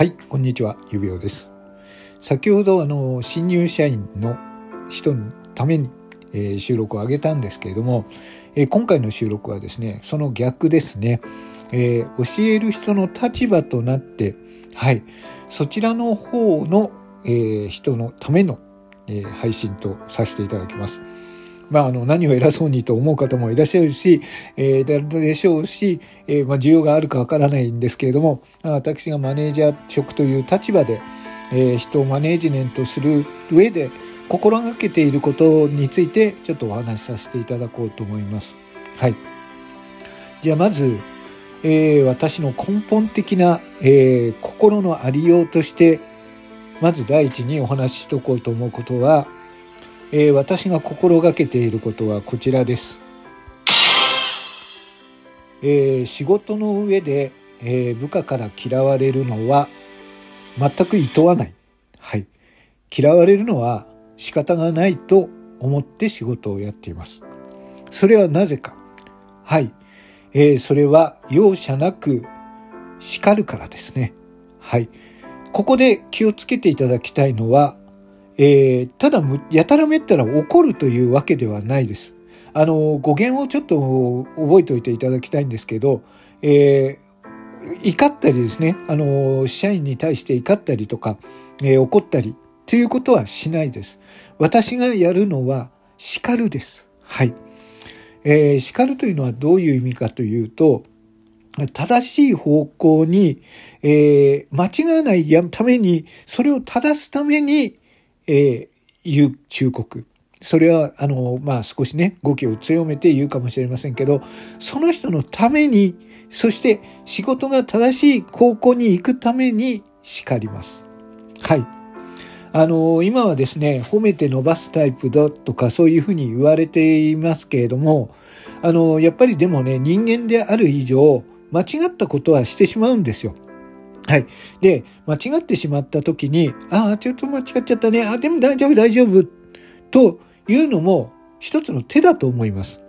はい、こんにちは、指輪です。先ほど、あの、新入社員の人のために、えー、収録を上げたんですけれども、えー、今回の収録はですね、その逆ですね、えー、教える人の立場となって、はい、そちらの方の、え人のための、え配信とさせていただきます。まあ、あの、何を偉そうにと思う方もいらっしゃるし、えー、でしょうし、えー、まあ、需要があるかわからないんですけれども、私がマネージャー職という立場で、えー、人をマネージメントする上で、心がけていることについて、ちょっとお話しさせていただこうと思います。はい。じゃあ、まず、えー、私の根本的な、えー、心のありようとして、まず第一にお話ししとこうと思うことは、えー、私が心がけていることはこちらです。えー、仕事の上で、えー、部下から嫌われるのは全く厭わない。はい。嫌われるのは仕方がないと思って仕事をやっています。それはなぜか。はい。えー、それは容赦なく叱るからですね。はい。ここで気をつけていただきたいのは、えー、ただ、やたらめったら怒るというわけではないです。あの、語源をちょっと覚えておいていただきたいんですけど、えー、怒ったりですね、あの、社員に対して怒ったりとか、えー、怒ったりということはしないです。私がやるのは叱るです。はい。えー、叱るというのはどういう意味かというと、正しい方向に、えー、間違わないために、それを正すために、えー、言う忠告。それは、あの、まあ、少しね、語気を強めて言うかもしれませんけど、その人のために、そして仕事が正しい方向に行くために叱ります。はい。あの、今はですね、褒めて伸ばすタイプだとかそういうふうに言われていますけれども、あの、やっぱりでもね、人間である以上、間違ったことはしてしまうんですよ。はい。で、間違ってしまった時に、ああ、ちょっと間違っちゃったね。あ、でも大丈夫、大丈夫。というのも一つの手だと思います。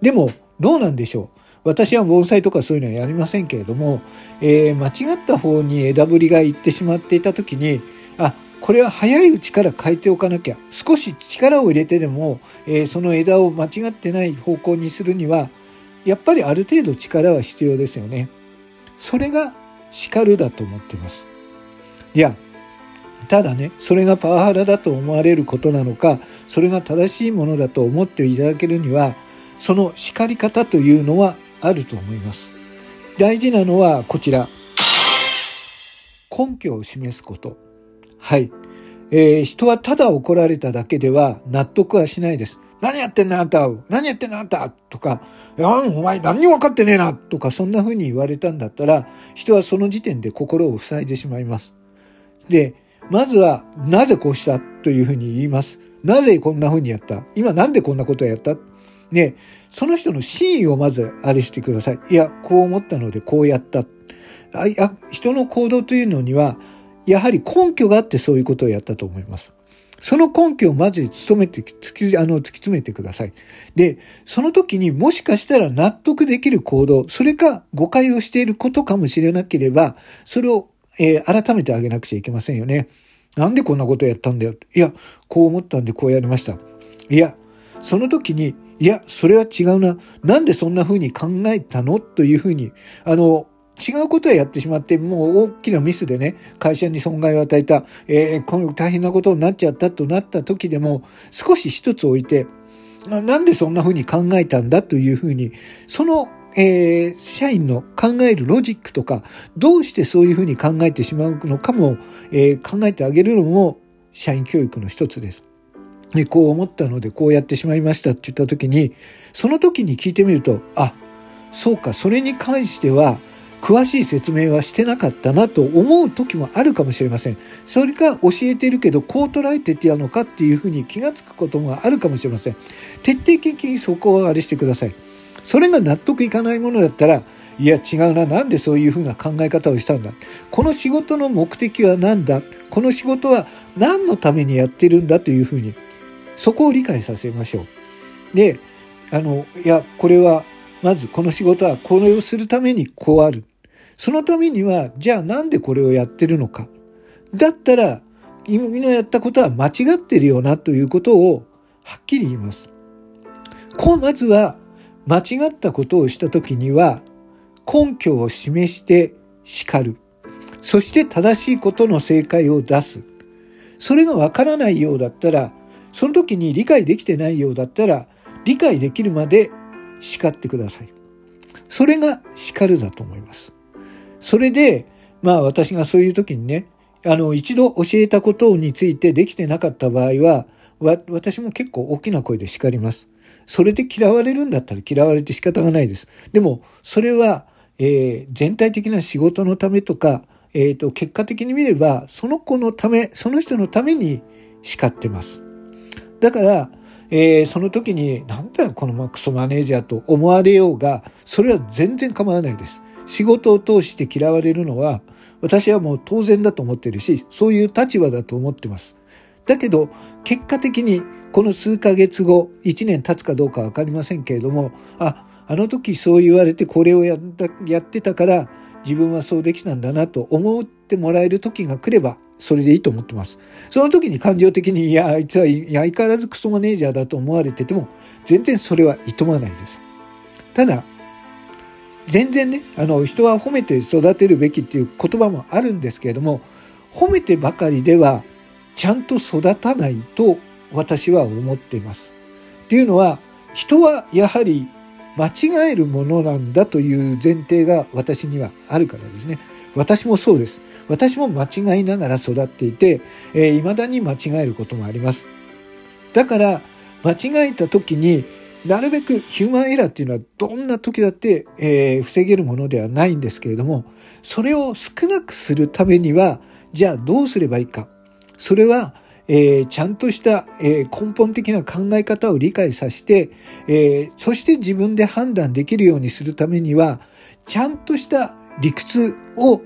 でも、どうなんでしょう。私は盆栽とかそういうのはやりませんけれども、えー、間違った方に枝ぶりがいってしまっていた時に、あ、これは早いうちから変えておかなきゃ。少し力を入れてでも、えー、その枝を間違ってない方向にするには、やっぱりある程度力は必要ですよね。それが叱るだと思っています。いや、ただね、それがパワハラだと思われることなのか、それが正しいものだと思っていただけるには、その叱り方というのはあると思います。大事なのはこちら。根拠を示すこと。はい。えー、人はただ怒られただけでは納得はしないです。何やってんのあんた何やってんのあんた？とか、いや、お前何にも分かってねえなとか、そんな風に言われたんだったら、人はその時点で心を塞いでしまいます。で、まずは、なぜこうしたというふうに言います？なぜこんな風にやった？今なんでこんなことをやった？ね、その人の真意をまずあれしてください。いや、こう思ったのでこうやった。あ人の行動というのには、やはり根拠があってそういうことをやったと思います。その根拠をまず努めて、突き、あの、突き詰めてください。で、その時にもしかしたら納得できる行動、それか誤解をしていることかもしれなければ、それを、えー、改めてあげなくちゃいけませんよね。なんでこんなことやったんだよ。いや、こう思ったんでこうやりました。いや、その時に、いや、それは違うな。なんでそんな風に考えたの？という風に、あの、違うことをやってしまって、もう大きなミスでね、会社に損害を与えた、えー、この大変なことになっちゃったとなった時でも、少し一つ置いて、なんでそんな風に考えたんだというふうに、その、えー、社員の考えるロジックとか、どうしてそういうふうに考えてしまうのかも、えー、考えてあげるのも、社員教育の一つです。で、こう思ったので、こうやってしまいましたって言った時に、その時に聞いてみると、あ、そうか、それに関しては、詳しい説明はしてなかったなと思う時もあるかもしれません。それか教えてるけどこう捉えててやのかっていうふうに気がつくこともあるかもしれません。徹底的にそこはあれしてください。それが納得いかないものだったら、いや違うな、なんでそういうふうな考え方をしたんだ。この仕事の目的は何だ？この仕事は何のためにやってるんだというふうに、そこを理解させましょう。で、あの、いや、これはまずこの仕事はこれをするためにこうある。そのためには、じゃあなんでこれをやってるのか。だったら、今のやったことは間違ってるよなということをはっきり言います。こう、まずは、間違ったことをしたときには、根拠を示して叱る。そして正しいことの正解を出す。それがわからないようだったら、その時に理解できてないようだったら、理解できるまで叱ってください。それが叱るだと思います。それで、まあ私がそういう時にね、あの、一度教えたことについてできてなかった場合は、私も結構大きな声で叱ります。それで嫌われるんだったら嫌われて仕方がないです。でも、それは、えー、全体的な仕事のためとか、えっ、ー、と、結果的に見れば、その子のため、その人のために叱ってます。だから、えー、その時に、なんだよ、このクソマネージャーと思われようが、それは全然構わないです。仕事を通して嫌われるのは、私はもう当然だと思ってるし、そういう立場だと思ってます。だけど、結果的に、この数ヶ月後、1年経つかどうかわかりませんけれども、あ、あの時そう言われてこれをやったやってたから、自分はそうできたんだなと思ってもらえる時が来れば、それでいいと思ってます。その時に感情的に、いや、あいつは相変わらずクソマネージャーだと思われてても、全然それはいとまないです。ただ、全然ね、あの、人は褒めて育てるべきっていう言葉もあるんですけれども、褒めてばかりでは、ちゃんと育たないと私は思っています。っていうのは、人はやはり間違えるものなんだという前提が私にはあるからですね。私もそうです。私も間違いながら育っていて、えー、未だに間違えることもあります。だから、間違えた時に、なるべくヒューマンエラーっていうのはどんな時だって、えー、防げるものではないんですけれども、それを少なくするためには、じゃあどうすればいいか。それは、えー、ちゃんとした、えー、根本的な考え方を理解させて、えー、そして自分で判断できるようにするためには、ちゃんとした理屈を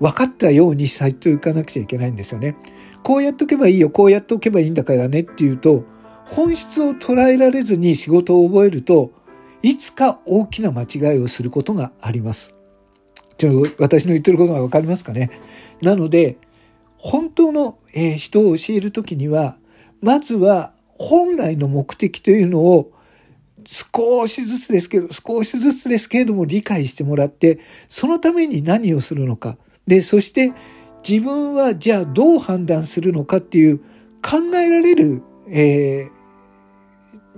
分かったようにさせていかなくちゃいけないんですよね。こうやっとけばいいよ、こうやっておけばいいんだからねっていうと、本質を捉えられずに仕事を覚えると、いつか大きな間違いをすることがあります。ちょっと私の言ってることがわかりますかね。なので、本当の、え、人を教えるときには、まずは本来の目的というのを少しずつですけど、少しずつですけれども理解してもらって、そのために何をするのか。で、そして自分はじゃあどう判断するのかっていう考えられる、え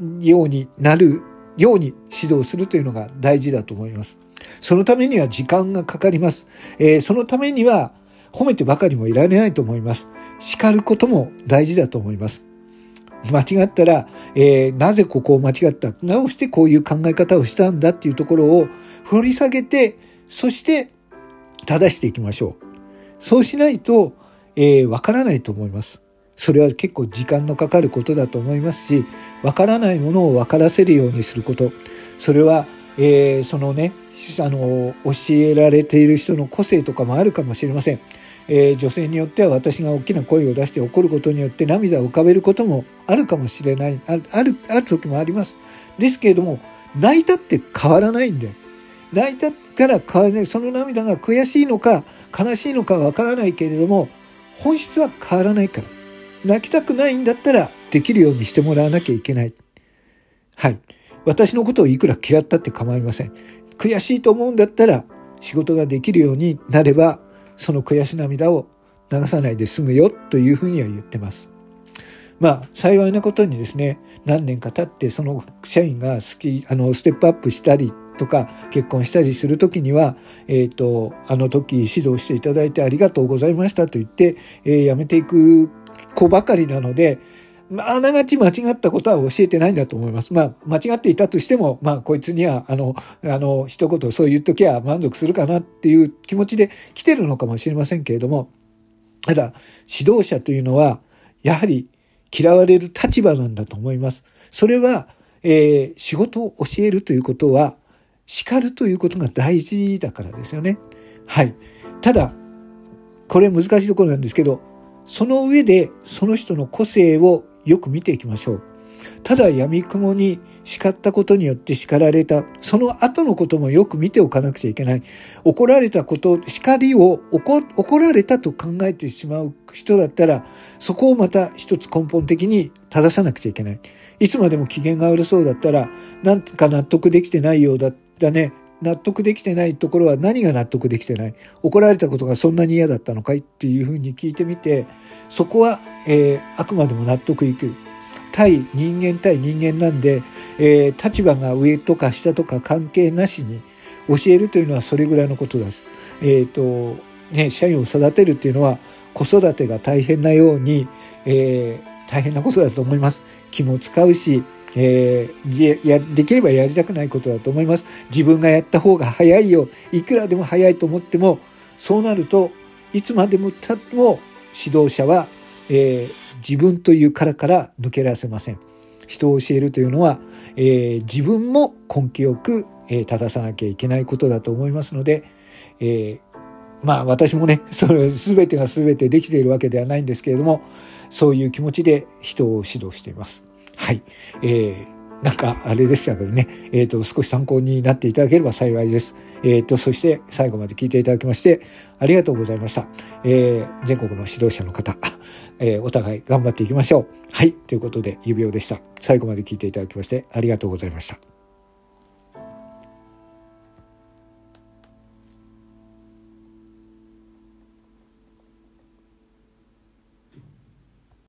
ー、ようになるように指導するというのが大事だと思います。そのためには時間がかかります。えー、そのためには褒めてばかりもいられないと思います。叱ることも大事だと思います。間違ったら、えー、なぜここを間違った？直してこういう考え方をしたんだっていうところを掘り下げて、そして正していきましょう。そうしないと、えー、わからないと思います。それは結構時間のかかることだと思いますし、わからないものを分からせるようにすること。それは、えー、そのね、あの、教えられている人の個性とかもあるかもしれません。えー、女性によっては私が大きな声を出して怒ることによって涙を浮かべることもあるかもしれない、ある、ある、時もあります。ですけれども、泣いたって変わらないんで。泣いたから変わらない。その涙が悔しいのか悲しいのかわからないけれども、本質は変わらないから。泣きたくないんだったらできるようにしてもらわなきゃいけない。はい。私のことをいくら嫌ったって構いません。悔しいと思うんだったら仕事ができるようになればその悔し涙を流さないで済むよというふうには言ってます。まあ、幸いなことにですね、何年か経ってその社員が好き、あの、ステップアップしたりとか結婚したりするときには、えっ、ー、と、あの時指導していただいてありがとうございましたと言って、えー、辞めていく子ばかりなので、まあ、あながち間違ったことは教えてないんだと思います。まあ、間違っていたとしても、まあ、こいつには、あの、あの、一言そう言っときゃ満足するかなっていう気持ちで来てるのかもしれませんけれども、ただ、指導者というのは、やはり嫌われる立場なんだと思います。それは、えー、仕事を教えるということは、叱るということが大事だからですよね。はい。ただ、これ難しいところなんですけど、その上でその人の個性をよく見ていきましょう。ただ闇雲に叱ったことによって叱られた、その後のこともよく見ておかなくちゃいけない。怒られたこと、叱りを怒怒られたと考えてしまう人だったら、そこをまた一つ根本的に正さなくちゃいけない。いつまでも機嫌が悪そうだったら、なんか納得できてないようだだね。納得できてないところは何が納得できてない？怒られたことがそんなに嫌だったのかい？っていうふうに聞いてみて、そこは、えー、あくまでも納得いく。対人間対人間なんで、えー、立場が上とか下とか関係なしに教えるというのはそれぐらいのことです。えっ、ー、と、ね、社員を育てるっていうのは子育てが大変なように、えー、大変なことだと思います。気も使うし、えー、や、できればやりたくないことだと思います。自分がやった方が早いよ。いくらでも早いと思っても、そうなると、いつまでも経っても指導者は、えー、自分という殻から抜け出せません。人を教えるというのは、えー、自分も根気よく、えー、正さなきゃいけないことだと思いますので、えー、まあ私もね、それ全てが全てできているわけではないんですけれども、そういう気持ちで人を指導しています。はい。えーなんかあれでしたけどね、えっ、ー、と、少し参考になっていただければ幸いです。えっ、ー、と、そして最後まで聞いていただきましてありがとうございました。えー、全国の指導者の方、えー、お互い頑張っていきましょう。はい。ということで、指輪でした。最後まで聞いていただきましてありがとうございました。